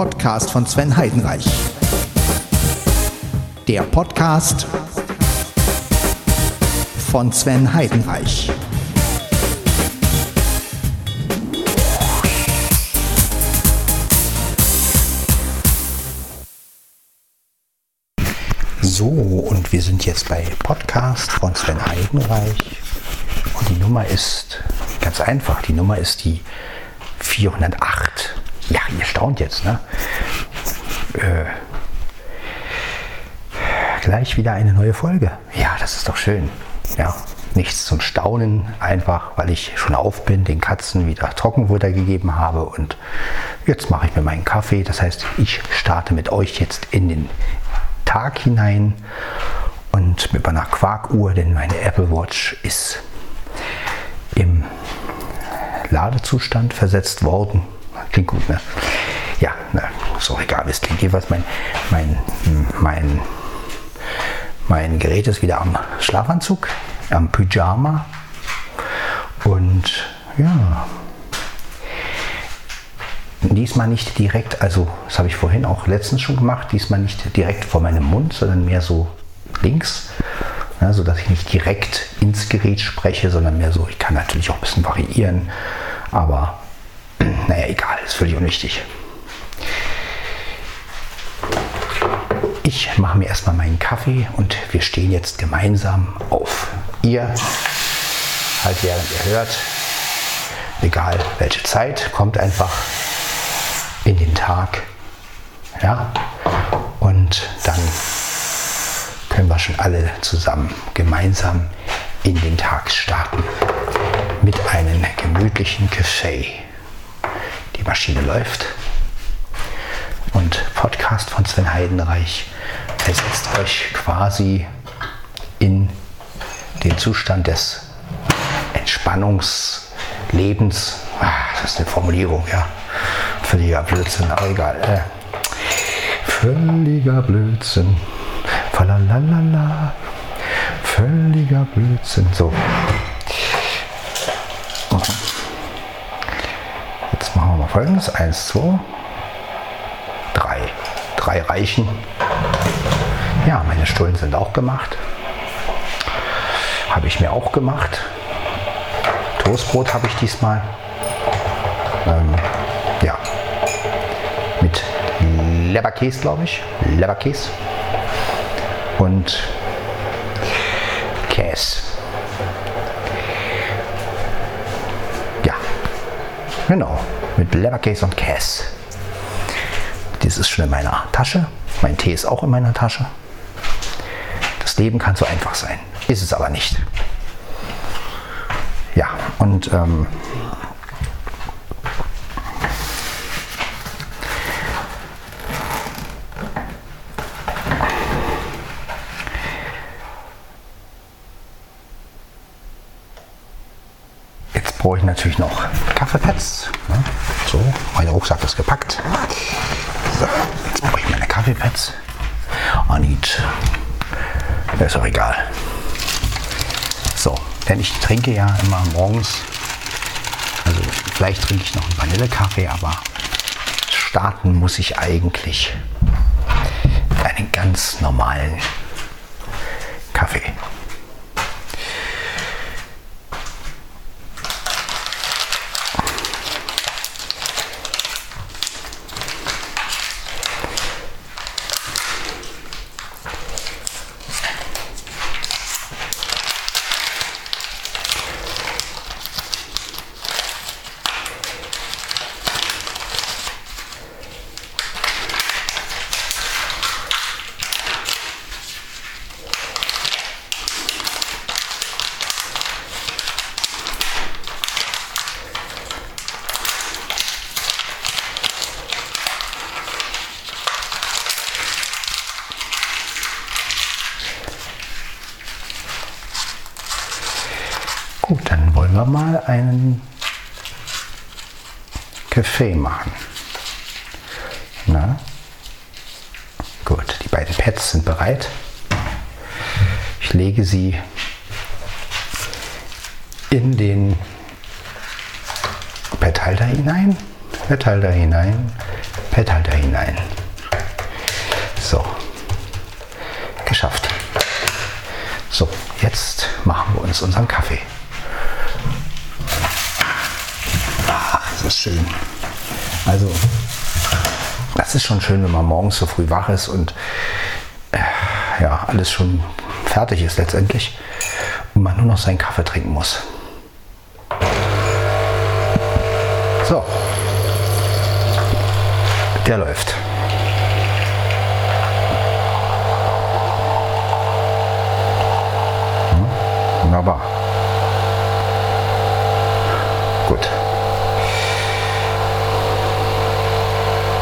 Podcast von Sven Heidenreich. Der Podcast von Sven Heidenreich. So, und wir sind jetzt bei Podcast von Sven Heidenreich. Und die Nummer ist ganz einfach. Die Nummer ist die 408. Ja, ihr staunt jetzt, ne? Äh, gleich wieder eine neue Folge. Ja, das ist doch schön. Ja, nichts zum Staunen, einfach weil ich schon auf bin, den Katzen wieder Trockenfutter gegeben habe und jetzt mache ich mir meinen Kaffee. Das heißt, ich starte mit euch jetzt in den Tag hinein und mit meiner Quarkuhr, denn meine Apple Watch ist im Ladezustand versetzt worden. Klingt gut, ne? Ja, ne, ist egal, wie es klingt. Jedenfalls mein, mein, mein, mein Gerät ist wieder am Schlafanzug, am Pyjama. Und ja, diesmal nicht direkt, also das habe ich vorhin auch letztens schon gemacht, diesmal nicht direkt vor meinem Mund, sondern mehr so links, ja, sodass ich nicht direkt ins Gerät spreche, sondern mehr so, ich kann natürlich auch ein bisschen variieren, aber naja, egal, ist völlig unwichtig. Ich mache mir erstmal meinen Kaffee und wir stehen jetzt gemeinsam auf. Ihr, halt während ihr hört, egal welche Zeit, kommt einfach in den Tag. Ja, und dann können wir schon alle zusammen gemeinsam in den Tag starten mit einem gemütlichen Kaffee. Maschine läuft und Podcast von Sven Heidenreich versetzt euch quasi in den Zustand des Entspannungslebens. Ah, das ist eine Formulierung, ja. Völliger Blödsinn, aber egal. Äh, völliger Blödsinn. Falalala. Völliger Blödsinn. So. Jetzt machen wir mal folgendes. Eins, zwei, drei. Drei reichen. Ja, meine Stullen sind auch gemacht. Habe ich mir auch gemacht. Toastbrot habe ich diesmal. Ähm, ja. Mit Leberkäse, glaube ich. Leberkäse. Und Käse. Ja. Genau. Mit Leberkäse und Käse. Das ist schon in meiner Tasche. Mein Tee ist auch in meiner Tasche. Das Leben kann so einfach sein. Ist es aber nicht. Ja, und ähm, jetzt brauche ich natürlich noch Kaffeepads. Ne? So, mein Rucksack ist gepackt. So, jetzt brauche ich meine Kaffeepads. Need. Ist auch egal. So, denn ich trinke ja immer morgens, also vielleicht trinke ich noch einen Vanillekaffee, aber starten muss ich eigentlich mit einem ganz normalen Kaffee. Gut, dann wollen wir mal einen Kaffee machen. Na? Gut, die beiden Pads sind bereit. Ich lege sie in den Betthalter hinein, Betthalter hinein, Pethalter hinein. So, geschafft. So, jetzt machen wir uns unseren Kaffee. Das schön. Also, das ist schon schön, wenn man morgens so früh wach ist und äh, ja, alles schon fertig ist letztendlich und man nur noch seinen Kaffee trinken muss. So, der läuft. Hm, wunderbar. Gut.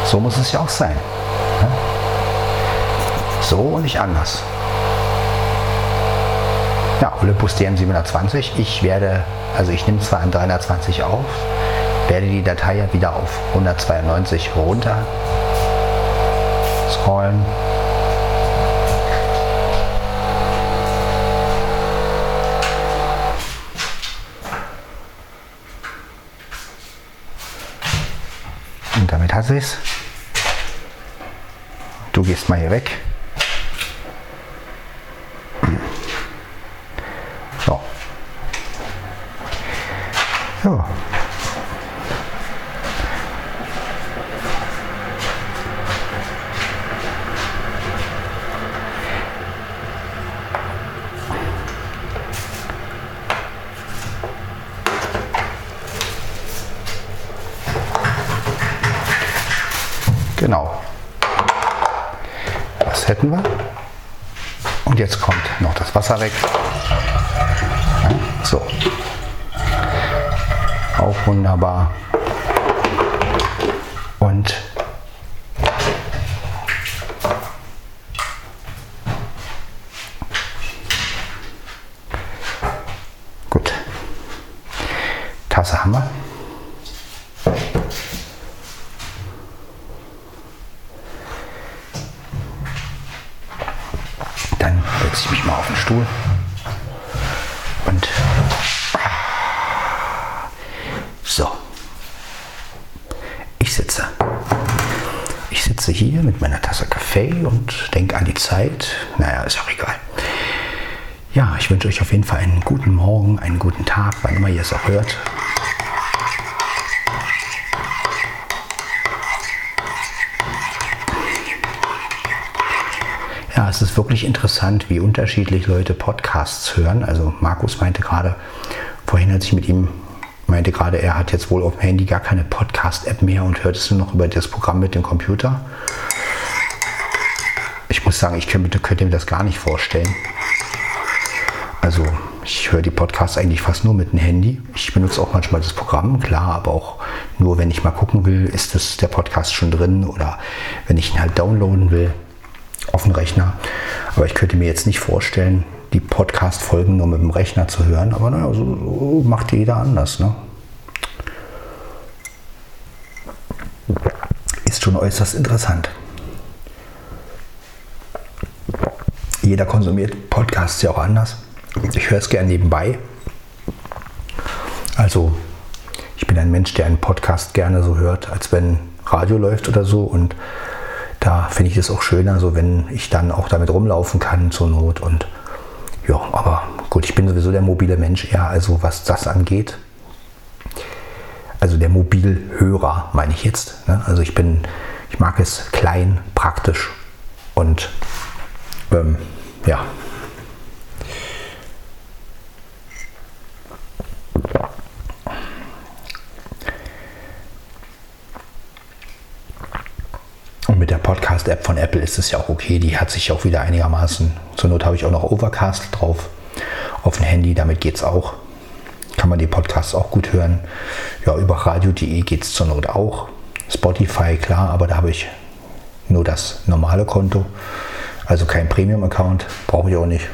So muss es ja auch sein. So und nicht anders. Ja, Olympus DM720. Ich werde, also ich nehme zwar an 320 auf, werde die Datei ja wieder auf 192 runter scrollen. Und damit hat. Du gehst mal hier weg. So. So. Genau. Das hätten wir. Und jetzt kommt noch das Wasser weg. Ja, so. Auch wunderbar. Und gut. Tasse haben wir. Dann setze ich mich mal auf den Stuhl und so. Ich sitze. Ich sitze hier mit meiner Tasse Kaffee und denke an die Zeit. Naja, ist auch egal. Ja, ich wünsche euch auf jeden Fall einen guten Morgen, einen guten Tag, wann immer ihr es auch hört. Ja, es ist wirklich interessant, wie unterschiedlich Leute Podcasts hören. Also Markus meinte gerade, vorhin als ich mit ihm meinte gerade, er hat jetzt wohl auf dem Handy gar keine Podcast-App mehr und hört es nur noch über das Programm mit dem Computer. Ich muss sagen, ich könnte, könnte mir das gar nicht vorstellen. Also ich höre die Podcasts eigentlich fast nur mit dem Handy. Ich benutze auch manchmal das Programm, klar, aber auch nur, wenn ich mal gucken will, ist das der Podcast schon drin oder wenn ich ihn halt downloaden will auf dem Rechner. Aber ich könnte mir jetzt nicht vorstellen, die Podcast-Folgen nur mit dem Rechner zu hören. Aber naja, so, so macht jeder anders. Ne? Ist schon äußerst interessant. Jeder konsumiert Podcasts ja auch anders. Ich höre es gerne nebenbei. Also ich bin ein Mensch, der einen Podcast gerne so hört, als wenn Radio läuft oder so. Und da finde ich es auch schöner, so wenn ich dann auch damit rumlaufen kann zur Not. Und ja, aber gut, ich bin sowieso der mobile Mensch eher, also was das angeht. Also der Mobilhörer meine ich jetzt. Ne? Also ich bin, ich mag es klein, praktisch und ähm, ja. Podcast-App von Apple ist es ja auch okay. Die hat sich auch wieder einigermaßen. Zur Not habe ich auch noch Overcast drauf auf dem Handy. Damit geht es auch. Kann man die Podcasts auch gut hören. Ja, über radio.de geht es zur Not auch. Spotify, klar, aber da habe ich nur das normale Konto. Also kein Premium-Account. Brauche ich auch nicht.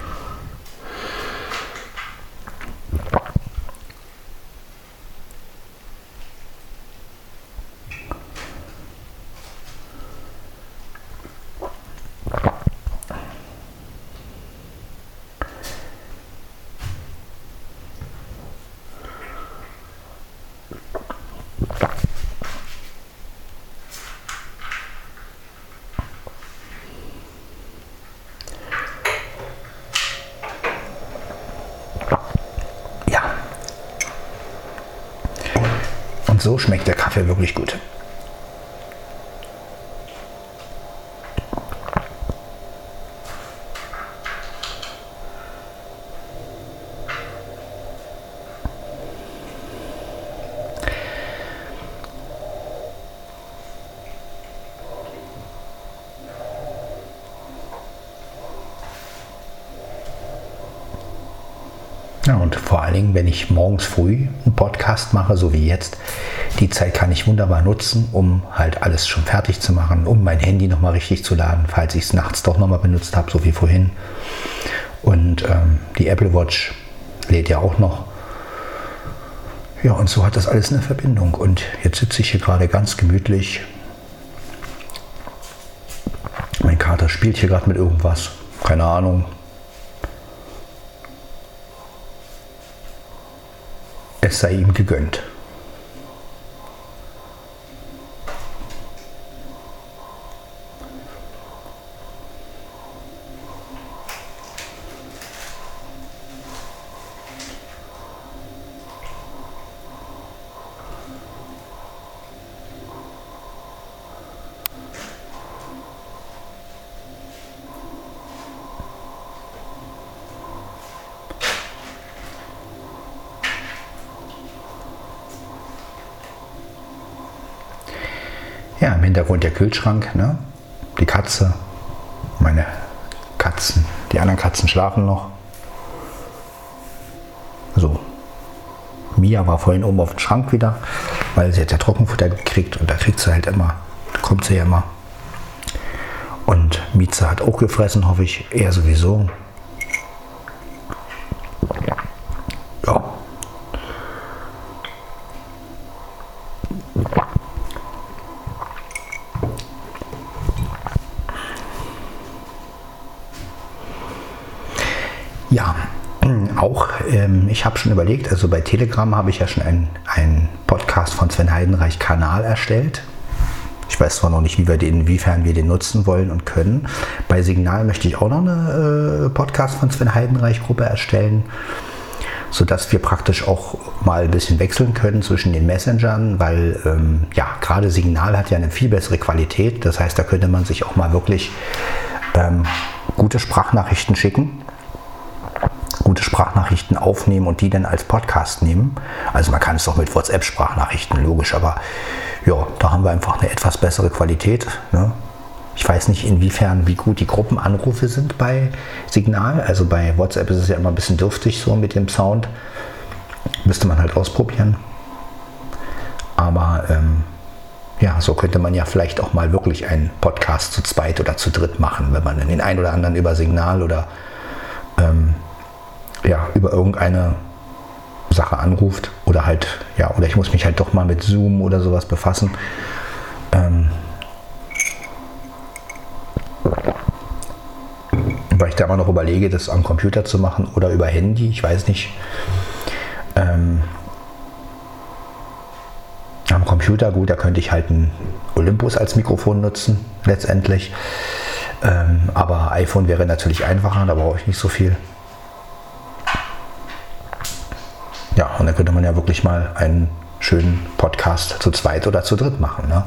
So schmeckt der Kaffee wirklich gut. Ja, Dingen, wenn ich morgens früh einen Podcast mache, so wie jetzt, die Zeit kann ich wunderbar nutzen, um halt alles schon fertig zu machen, um mein Handy nochmal richtig zu laden, falls ich es nachts doch nochmal benutzt habe, so wie vorhin. Und ähm, die Apple Watch lädt ja auch noch. Ja, und so hat das alles eine Verbindung. Und jetzt sitze ich hier gerade ganz gemütlich. Mein Kater spielt hier gerade mit irgendwas. Keine Ahnung. Es sei ihm gegönnt. Ja, im Hintergrund der Kühlschrank, ne? die Katze, meine Katzen, die anderen Katzen schlafen noch. So. Mia war vorhin oben auf dem Schrank wieder, weil sie hat ja Trockenfutter gekriegt und da kriegt sie halt immer, kommt sie ja immer. Und Mieze hat auch gefressen, hoffe ich, er sowieso. Ja, auch ähm, ich habe schon überlegt, also bei Telegram habe ich ja schon einen Podcast von Sven Heidenreich Kanal erstellt. Ich weiß zwar noch nicht, wie wir den, inwiefern wir den nutzen wollen und können. Bei Signal möchte ich auch noch eine äh, Podcast von Sven Heidenreich Gruppe erstellen, sodass wir praktisch auch mal ein bisschen wechseln können zwischen den Messengern, weil ähm, ja, gerade Signal hat ja eine viel bessere Qualität. Das heißt, da könnte man sich auch mal wirklich ähm, gute Sprachnachrichten schicken gute Sprachnachrichten aufnehmen und die dann als Podcast nehmen. Also man kann es auch mit WhatsApp-Sprachnachrichten, logisch, aber ja, da haben wir einfach eine etwas bessere Qualität. Ne? Ich weiß nicht, inwiefern, wie gut die Gruppenanrufe sind bei Signal. Also bei WhatsApp ist es ja immer ein bisschen dürftig so mit dem Sound. Müsste man halt ausprobieren. Aber ähm, ja, so könnte man ja vielleicht auch mal wirklich einen Podcast zu zweit oder zu dritt machen, wenn man den einen oder anderen über Signal oder ähm, ja, über irgendeine Sache anruft oder halt, ja, oder ich muss mich halt doch mal mit Zoom oder sowas befassen. Ähm, weil ich da immer noch überlege, das am Computer zu machen oder über Handy, ich weiß nicht. Ähm, am Computer, gut, da könnte ich halt ein Olympus als Mikrofon nutzen, letztendlich. Ähm, aber iPhone wäre natürlich einfacher, da brauche ich nicht so viel. Ja, und da könnte man ja wirklich mal einen schönen Podcast zu zweit oder zu dritt machen. Ne?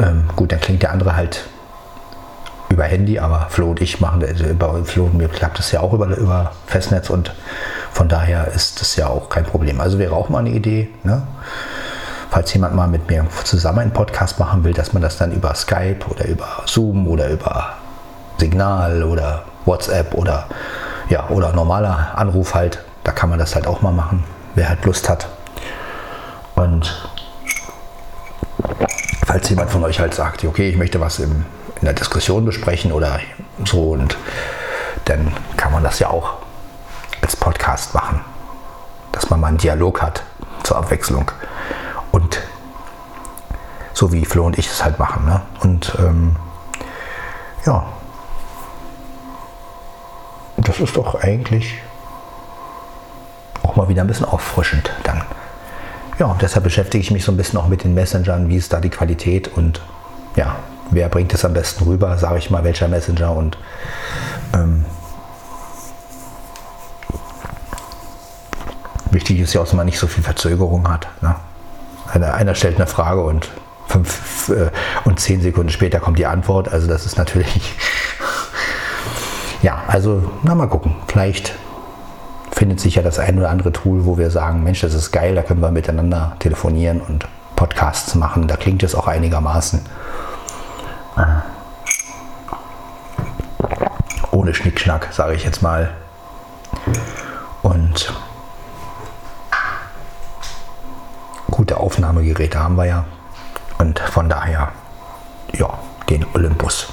Ähm, gut, dann klingt der andere halt über Handy, aber Flo und ich machen, also bei Flo und mir klappt das ja auch über, über Festnetz und von daher ist das ja auch kein Problem. Also wäre auch mal eine Idee, ne? falls jemand mal mit mir zusammen einen Podcast machen will, dass man das dann über Skype oder über Zoom oder über Signal oder WhatsApp oder ja oder normaler Anruf halt da kann man das halt auch mal machen, wer halt Lust hat. Und falls jemand von euch halt sagt, okay, ich möchte was im, in der Diskussion besprechen oder so, und dann kann man das ja auch als Podcast machen, dass man mal einen Dialog hat zur Abwechslung. Und so wie Flo und ich es halt machen. Ne? Und ähm, ja, das ist doch eigentlich auch mal wieder ein bisschen auffrischend dann. Ja, und deshalb beschäftige ich mich so ein bisschen auch mit den Messengern, wie ist da die Qualität und ja, wer bringt es am besten rüber, sage ich mal, welcher Messenger und ähm, wichtig ist ja auch, dass man nicht so viel Verzögerung hat. Ne? einer, einer stellt eine Frage und fünf äh, und zehn Sekunden später kommt die Antwort. Also das ist natürlich, ja, also na mal gucken. Vielleicht findet sich ja das ein oder andere Tool, wo wir sagen, Mensch, das ist geil, da können wir miteinander telefonieren und Podcasts machen. Da klingt es auch einigermaßen. Ohne Schnickschnack, sage ich jetzt mal. Und gute Aufnahmegeräte haben wir ja. Und von daher, ja, den Olympus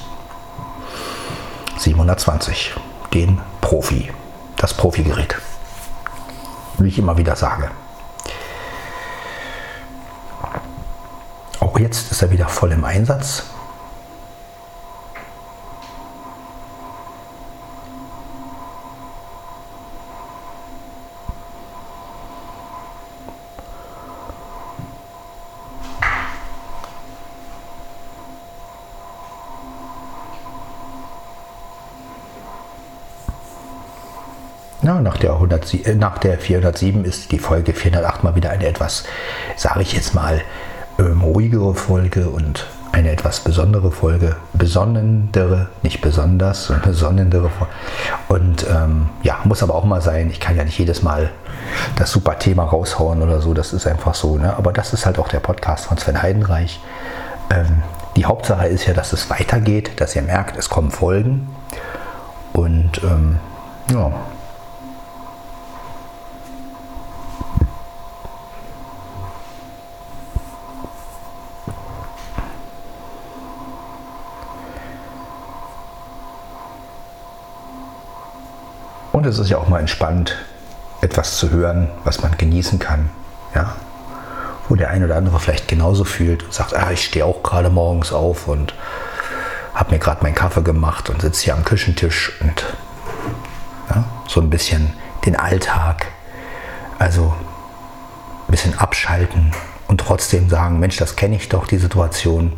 720, den Profi, das Profi-Gerät. Wie ich immer wieder sage. Auch jetzt ist er wieder voll im Einsatz. Ja, nach, der 100, äh, nach der 407 ist die Folge 408 mal wieder eine etwas, sage ich jetzt mal, ähm, ruhigere Folge und eine etwas besondere Folge, besonnendere, nicht besonders, besonnendere Folge. Und ähm, ja, muss aber auch mal sein. Ich kann ja nicht jedes Mal das super Thema raushauen oder so, das ist einfach so. Ne? Aber das ist halt auch der Podcast von Sven Heidenreich. Ähm, die Hauptsache ist ja, dass es weitergeht, dass ihr merkt, es kommen Folgen. Und ähm, ja, Und es ist ja auch mal entspannt, etwas zu hören, was man genießen kann. Ja? Wo der eine oder andere vielleicht genauso fühlt und sagt, ah, ich stehe auch gerade morgens auf und habe mir gerade meinen Kaffee gemacht und sitze hier am Küchentisch und ja, so ein bisschen den Alltag, also ein bisschen abschalten und trotzdem sagen, Mensch, das kenne ich doch, die Situation.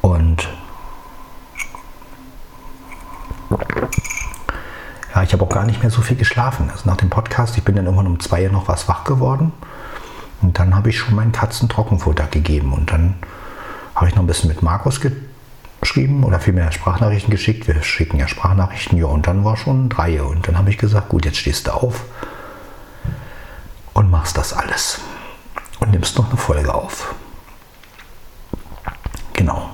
Und ja, ich habe auch gar nicht mehr so viel geschlafen. Also nach dem Podcast, ich bin dann irgendwann um zwei Uhr noch was wach geworden. Und dann habe ich schon meinen Katzen Trockenfutter gegeben. Und dann habe ich noch ein bisschen mit Markus geschrieben oder vielmehr Sprachnachrichten geschickt. Wir schicken ja Sprachnachrichten, ja. Und dann war schon drei. Und dann habe ich gesagt, gut, jetzt stehst du auf und machst das alles. Und nimmst noch eine Folge auf. Genau.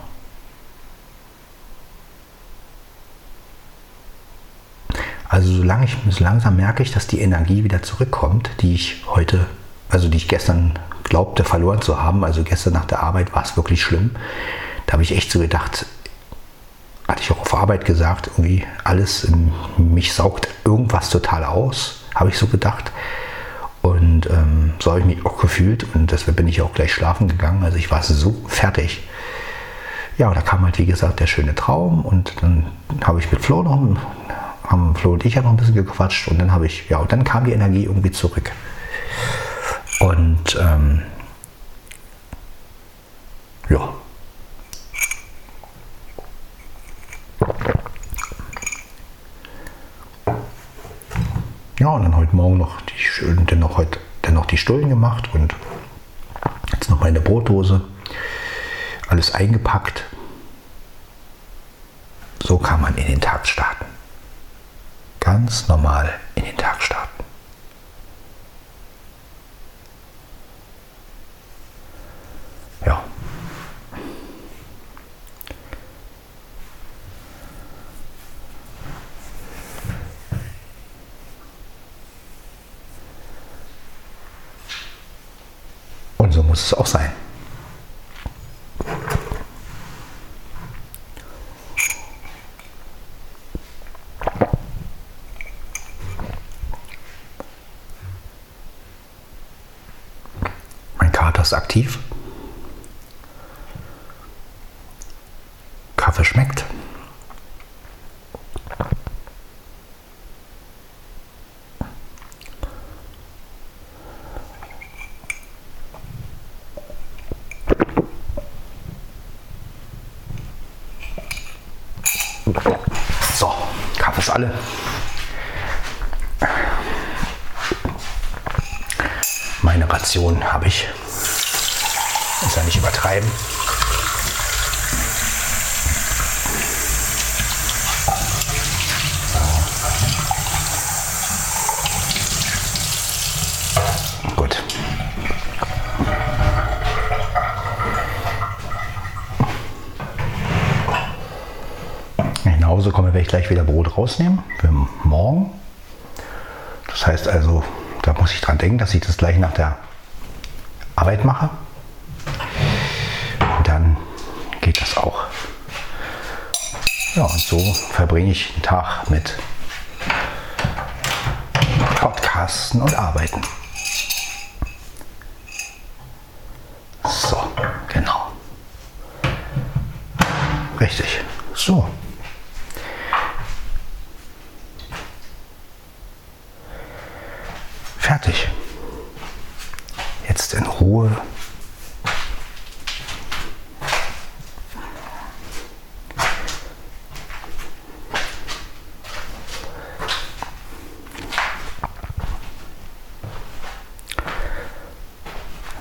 Also solange ich, so langsam merke ich, dass die Energie wieder zurückkommt, die ich heute, also die ich gestern glaubte verloren zu haben. Also gestern nach der Arbeit war es wirklich schlimm. Da habe ich echt so gedacht, hatte ich auch auf Arbeit gesagt, irgendwie alles mich saugt irgendwas total aus, habe ich so gedacht. Und ähm, so habe ich mich auch gefühlt und deshalb bin ich auch gleich schlafen gegangen. Also ich war so fertig. Ja, und da kam halt wie gesagt der schöne Traum und dann habe ich mit Flo noch haben Flo und ich ja noch ein bisschen gequatscht und dann habe ich, ja, und dann kam die Energie irgendwie zurück. Und ähm, ja. Ja, und dann heute Morgen noch die schönen, dennoch heute dennoch die Stullen gemacht und jetzt noch meine Brotdose. Alles eingepackt. So kann man in den Tag starten ganz normal in den Tag starten. Ja. Und so muss es auch sein. ist aktiv. Kaffee schmeckt. So, Kaffee ist alle. Meine Ration habe ich Uns ja nicht übertreiben. Gut. Nach Hause komme, werde ich gleich wieder Brot rausnehmen für morgen. Das heißt also, da muss ich dran denken, dass ich das gleich nach der Arbeit mache. Und dann geht das auch. Ja, und so verbringe ich den Tag mit Podcasten und Arbeiten. So, genau. Richtig. So. Fertig. Jetzt in Ruhe.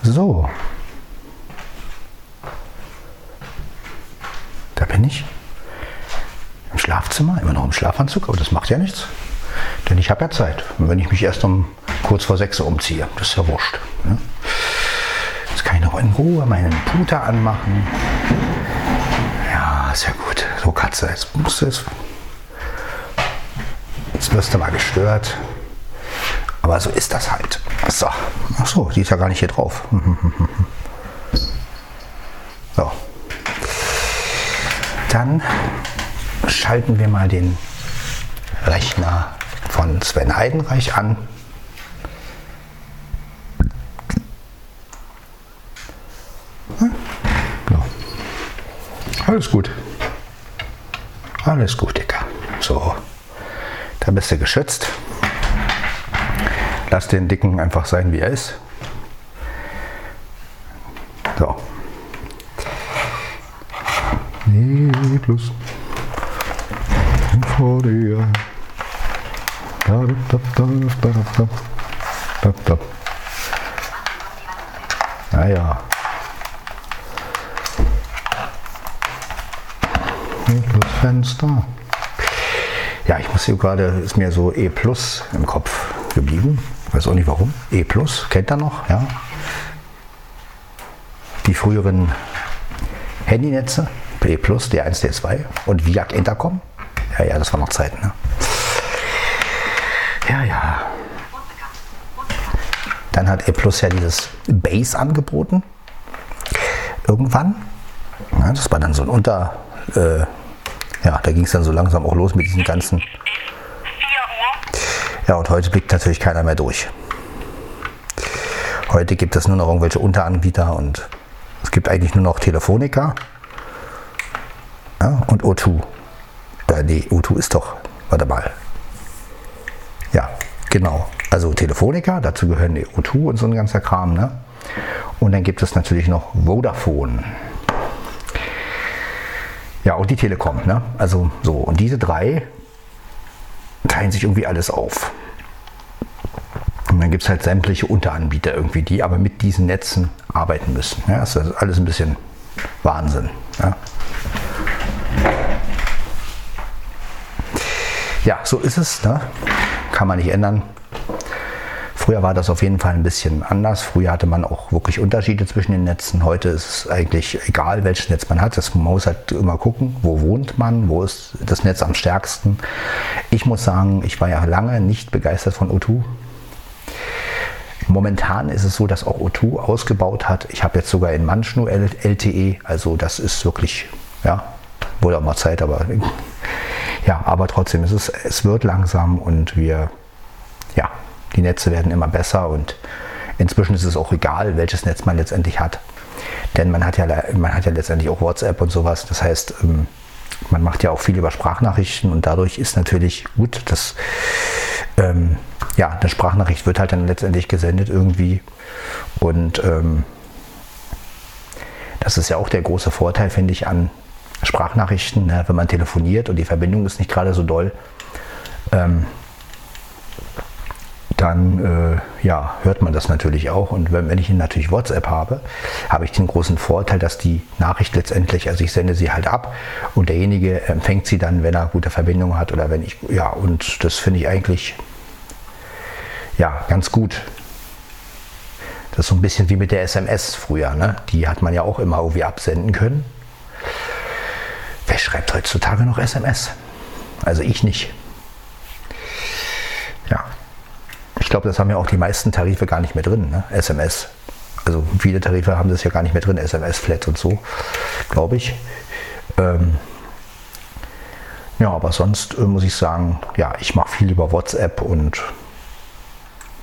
So. Da bin ich. Im Schlafzimmer, immer noch im Schlafanzug, aber das macht ja nichts. Denn ich habe ja Zeit. Und wenn ich mich erst um kurz vor sechs umziehe, das ist ja wurscht. Ne? Jetzt kann ich noch in Ruhe meinen Puter anmachen. Ja, ist ja gut. So Katze, jetzt musst du es. Jetzt wirst du mal gestört. Aber so ist das halt. So. Ach so, die ist ja gar nicht hier drauf. So. Dann schalten wir mal den Rechner von Sven Heidenreich an. Alles gut. Alles gut, Dicker. So, da bist du geschützt. Lass den Dicken einfach sein, wie er ist. So. Nee, plus. Vor dir. Naja. Fenster. Ja, ich muss hier gerade, ist mir so E Plus im Kopf geblieben. Weiß auch nicht warum. E Plus, kennt ihr noch? Ja. Die früheren Handynetze, E Plus, D1, D2 und Viac Intercom. Ja, ja, das war noch Zeiten. Ne? Ja, ja. Dann hat E Plus ja dieses Base angeboten. Irgendwann. Ja, das war dann so ein Unter. Äh, ja, da ging es dann so langsam auch los mit diesen ganzen. Ja, und heute blickt natürlich keiner mehr durch. Heute gibt es nur noch irgendwelche Unteranbieter und es gibt eigentlich nur noch Telefonica ja, und O2. Äh, nee, O2 ist doch, warte mal. Ja, genau. Also Telefonica, dazu gehören die O2 und so ein ganzer Kram. Ne? Und dann gibt es natürlich noch Vodafone. Ja, und die Telekom. Ne? Also so. Und diese drei teilen sich irgendwie alles auf. Und dann gibt es halt sämtliche Unteranbieter irgendwie, die aber mit diesen Netzen arbeiten müssen. Ja, das ist alles ein bisschen Wahnsinn. Ja. ja, so ist es. Ne? Kann man nicht ändern. Früher war das auf jeden Fall ein bisschen anders. Früher hatte man auch wirklich Unterschiede zwischen den Netzen. Heute ist es eigentlich egal, welches Netz man hat. Das, muss halt immer gucken, wo wohnt man, wo ist das Netz am stärksten. Ich muss sagen, ich war ja lange nicht begeistert von O2. Momentan ist es so, dass auch O2 ausgebaut hat. Ich habe jetzt sogar in nur LTE, also das ist wirklich, ja, wohl auch mal Zeit, aber ja, aber trotzdem, es, ist, es wird langsam und wir, ja, die Netze werden immer besser und inzwischen ist es auch egal, welches Netz man letztendlich hat. Denn man hat ja, man hat ja letztendlich auch WhatsApp und sowas. Das heißt, ähm, man macht ja auch viel über Sprachnachrichten und dadurch ist natürlich gut, dass ähm, ja, eine Sprachnachricht wird halt dann letztendlich gesendet irgendwie. Und ähm, das ist ja auch der große Vorteil, finde ich, an Sprachnachrichten, ne? wenn man telefoniert und die Verbindung ist nicht gerade so doll. Ähm, dann äh, ja, hört man das natürlich auch. Und wenn, wenn ich natürlich WhatsApp habe, habe ich den großen Vorteil, dass die Nachricht letztendlich, also ich sende sie halt ab und derjenige empfängt sie dann, wenn er gute Verbindung hat oder wenn ich, ja, und das finde ich eigentlich ja, ganz gut. Das ist so ein bisschen wie mit der SMS früher. Ne? Die hat man ja auch immer irgendwie absenden können. Wer schreibt heutzutage noch SMS? Also ich nicht. Ja. Ich glaube, das haben ja auch die meisten Tarife gar nicht mehr drin, ne? SMS. Also viele Tarife haben das ja gar nicht mehr drin, SMS-Flat und so, glaube ich. Ähm ja, aber sonst äh, muss ich sagen, ja, ich mache viel über WhatsApp und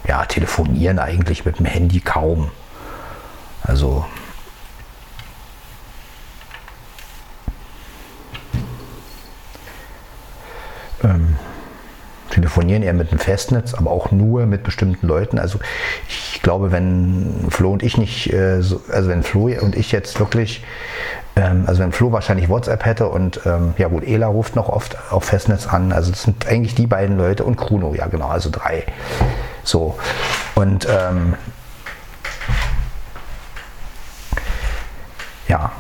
ja, telefonieren eigentlich mit dem Handy kaum. Also ähm, telefonieren eher mit dem Festnetz, aber auch nur mit bestimmten Leuten. Also ich glaube, wenn Flo und ich nicht, äh, so, also wenn Flo und ich jetzt wirklich, ähm, also wenn Flo wahrscheinlich WhatsApp hätte und ähm, ja gut, Ela ruft noch oft auf Festnetz an. Also das sind eigentlich die beiden Leute und Kruno, ja genau, also drei. So. Und ähm, ja.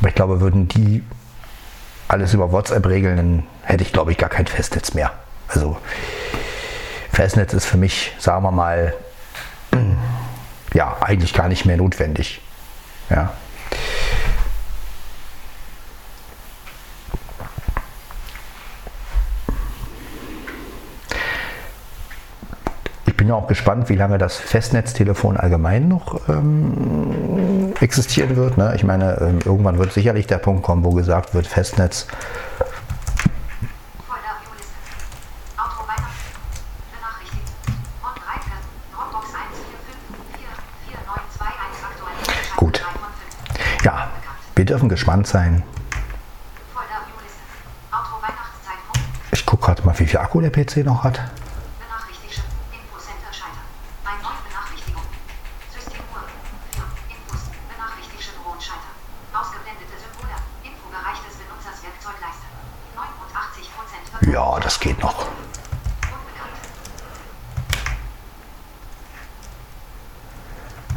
Aber ich glaube, würden die alles über WhatsApp regeln, dann hätte ich, glaube ich, gar kein Festnetz mehr. Also Festnetz ist für mich, sagen wir mal, ja, eigentlich gar nicht mehr notwendig. Ja. Bin auch gespannt, wie lange das Festnetztelefon allgemein noch ähm, existieren wird. Ne? Ich meine, ähm, irgendwann wird sicherlich der Punkt kommen, wo gesagt wird, Festnetz. Gut. Ja, wir dürfen gespannt sein. Ich gucke gerade mal, wie viel Akku der PC noch hat. Ja, das geht noch.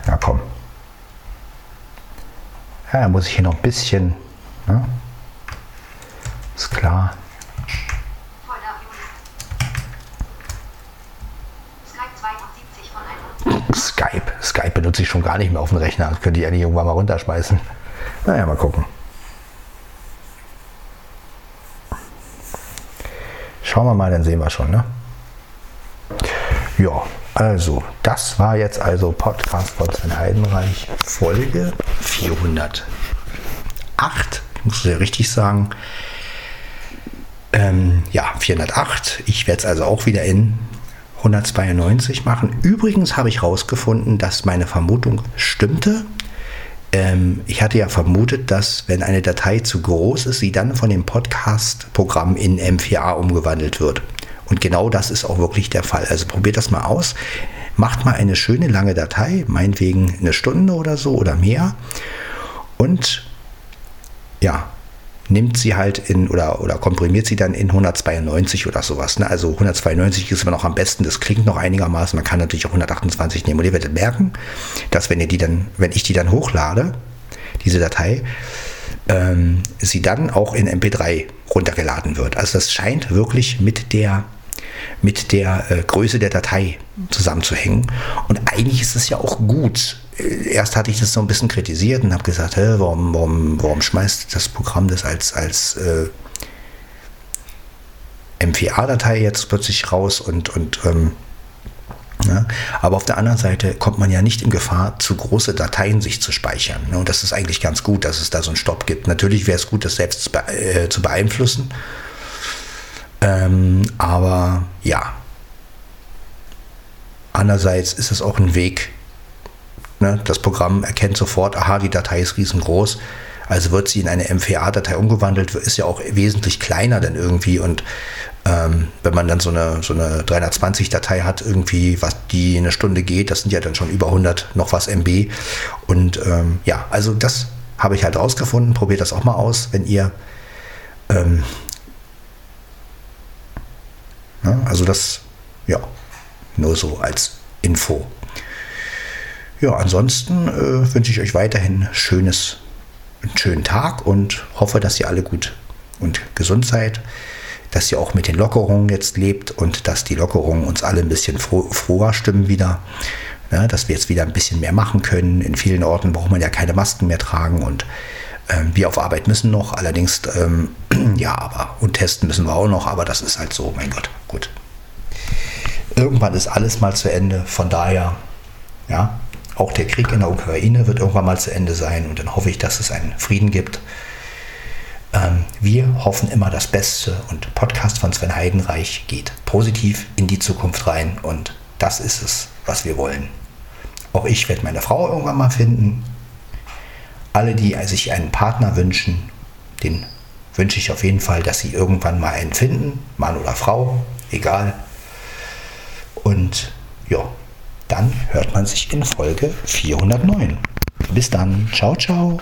Ja, komm. Ja, muss ich hier noch ein bisschen. Ne? Ist klar. Skype. Skype benutze ich schon gar nicht mehr auf dem Rechner. Das könnte ich eigentlich irgendwann mal runterschmeißen. Naja, mal gucken. Schauen wir mal, dann sehen wir schon. Ne? Ja, also, das war jetzt also Podcast von Heidenreich, Folge 408. Ich muss ja richtig sagen. Ähm, ja, 408. Ich werde es also auch wieder in 192 machen. Übrigens habe ich herausgefunden, dass meine Vermutung stimmte. Ähm, ich hatte ja vermutet, dass wenn eine Datei zu groß ist, sie dann von dem Podcast-Programm in M4A umgewandelt wird. Und genau das ist auch wirklich der Fall. Also probiert das mal aus. Macht mal eine schöne lange Datei, meinetwegen eine Stunde oder so oder mehr. Und ja, nimmt sie halt in oder, oder komprimiert sie dann in 192 oder sowas. Ne? Also 192 ist immer noch am besten, das klingt noch einigermaßen. Man kann natürlich auch 128 nehmen. Und ihr werdet merken, dass wenn ihr die dann, wenn ich die dann hochlade, diese Datei, ähm, sie dann auch in MP3 runtergeladen wird. Also das scheint wirklich mit der mit der äh, Größe der Datei zusammenzuhängen. Und eigentlich ist es ja auch gut. Äh, erst hatte ich das so ein bisschen kritisiert und habe gesagt, hä, warum, warum, warum schmeißt das Programm das als, als äh, MVA-Datei jetzt plötzlich raus und, und ähm, ja, aber auf der anderen Seite kommt man ja nicht in Gefahr, zu große Dateien sich zu speichern. Ne? Und das ist eigentlich ganz gut, dass es da so einen Stopp gibt. Natürlich wäre es gut, das selbst äh, zu beeinflussen. Ähm, aber ja. Andererseits ist es auch ein Weg. Ne? Das Programm erkennt sofort, aha, die Datei ist riesengroß. Also wird sie in eine MVA-Datei umgewandelt, ist ja auch wesentlich kleiner dann irgendwie. Und ähm, wenn man dann so eine, so eine 320-Datei hat, irgendwie, was die eine Stunde geht, das sind ja dann schon über 100 noch was MB. Und ähm, ja, also das habe ich halt rausgefunden. Probiert das auch mal aus, wenn ihr ähm, Ne? Ne? Also das, ja, nur so als Info. Ja, ansonsten äh, wünsche ich euch weiterhin schönes, einen schönen Tag und hoffe, dass ihr alle gut und gesund seid, dass ihr auch mit den Lockerungen jetzt lebt und dass die Lockerungen uns alle ein bisschen froh, froher stimmen wieder. Ja, dass wir jetzt wieder ein bisschen mehr machen können. In vielen Orten braucht man ja keine Masken mehr tragen und ähm, wir auf Arbeit müssen noch. Allerdings, ähm, ja, aber und testen müssen wir auch noch, aber das ist halt so, mein Gott, gut. Irgendwann ist alles mal zu Ende. Von daher, ja, auch der Krieg in der Ukraine wird irgendwann mal zu Ende sein und dann hoffe ich, dass es einen Frieden gibt. Ähm, wir hoffen immer das Beste und Podcast von Sven Heidenreich geht positiv in die Zukunft rein und das ist es, was wir wollen. Auch ich werde meine Frau irgendwann mal finden. Alle, die sich einen Partner wünschen, den wünsche ich auf jeden Fall, dass sie irgendwann mal einen finden, Mann oder Frau, egal. Und ja, dann hört man sich in Folge 409. Bis dann, ciao, ciao.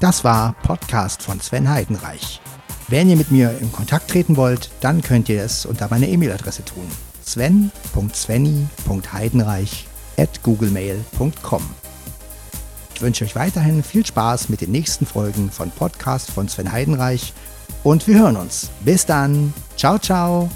Das war Podcast von Sven Heidenreich. Wenn ihr mit mir in Kontakt treten wollt, dann könnt ihr es unter meiner E-Mail-Adresse tun. sven.svenny.heidenreich at googlemail.com. Ich wünsche euch weiterhin viel Spaß mit den nächsten Folgen von Podcast von Sven Heidenreich und wir hören uns. Bis dann. Ciao, ciao.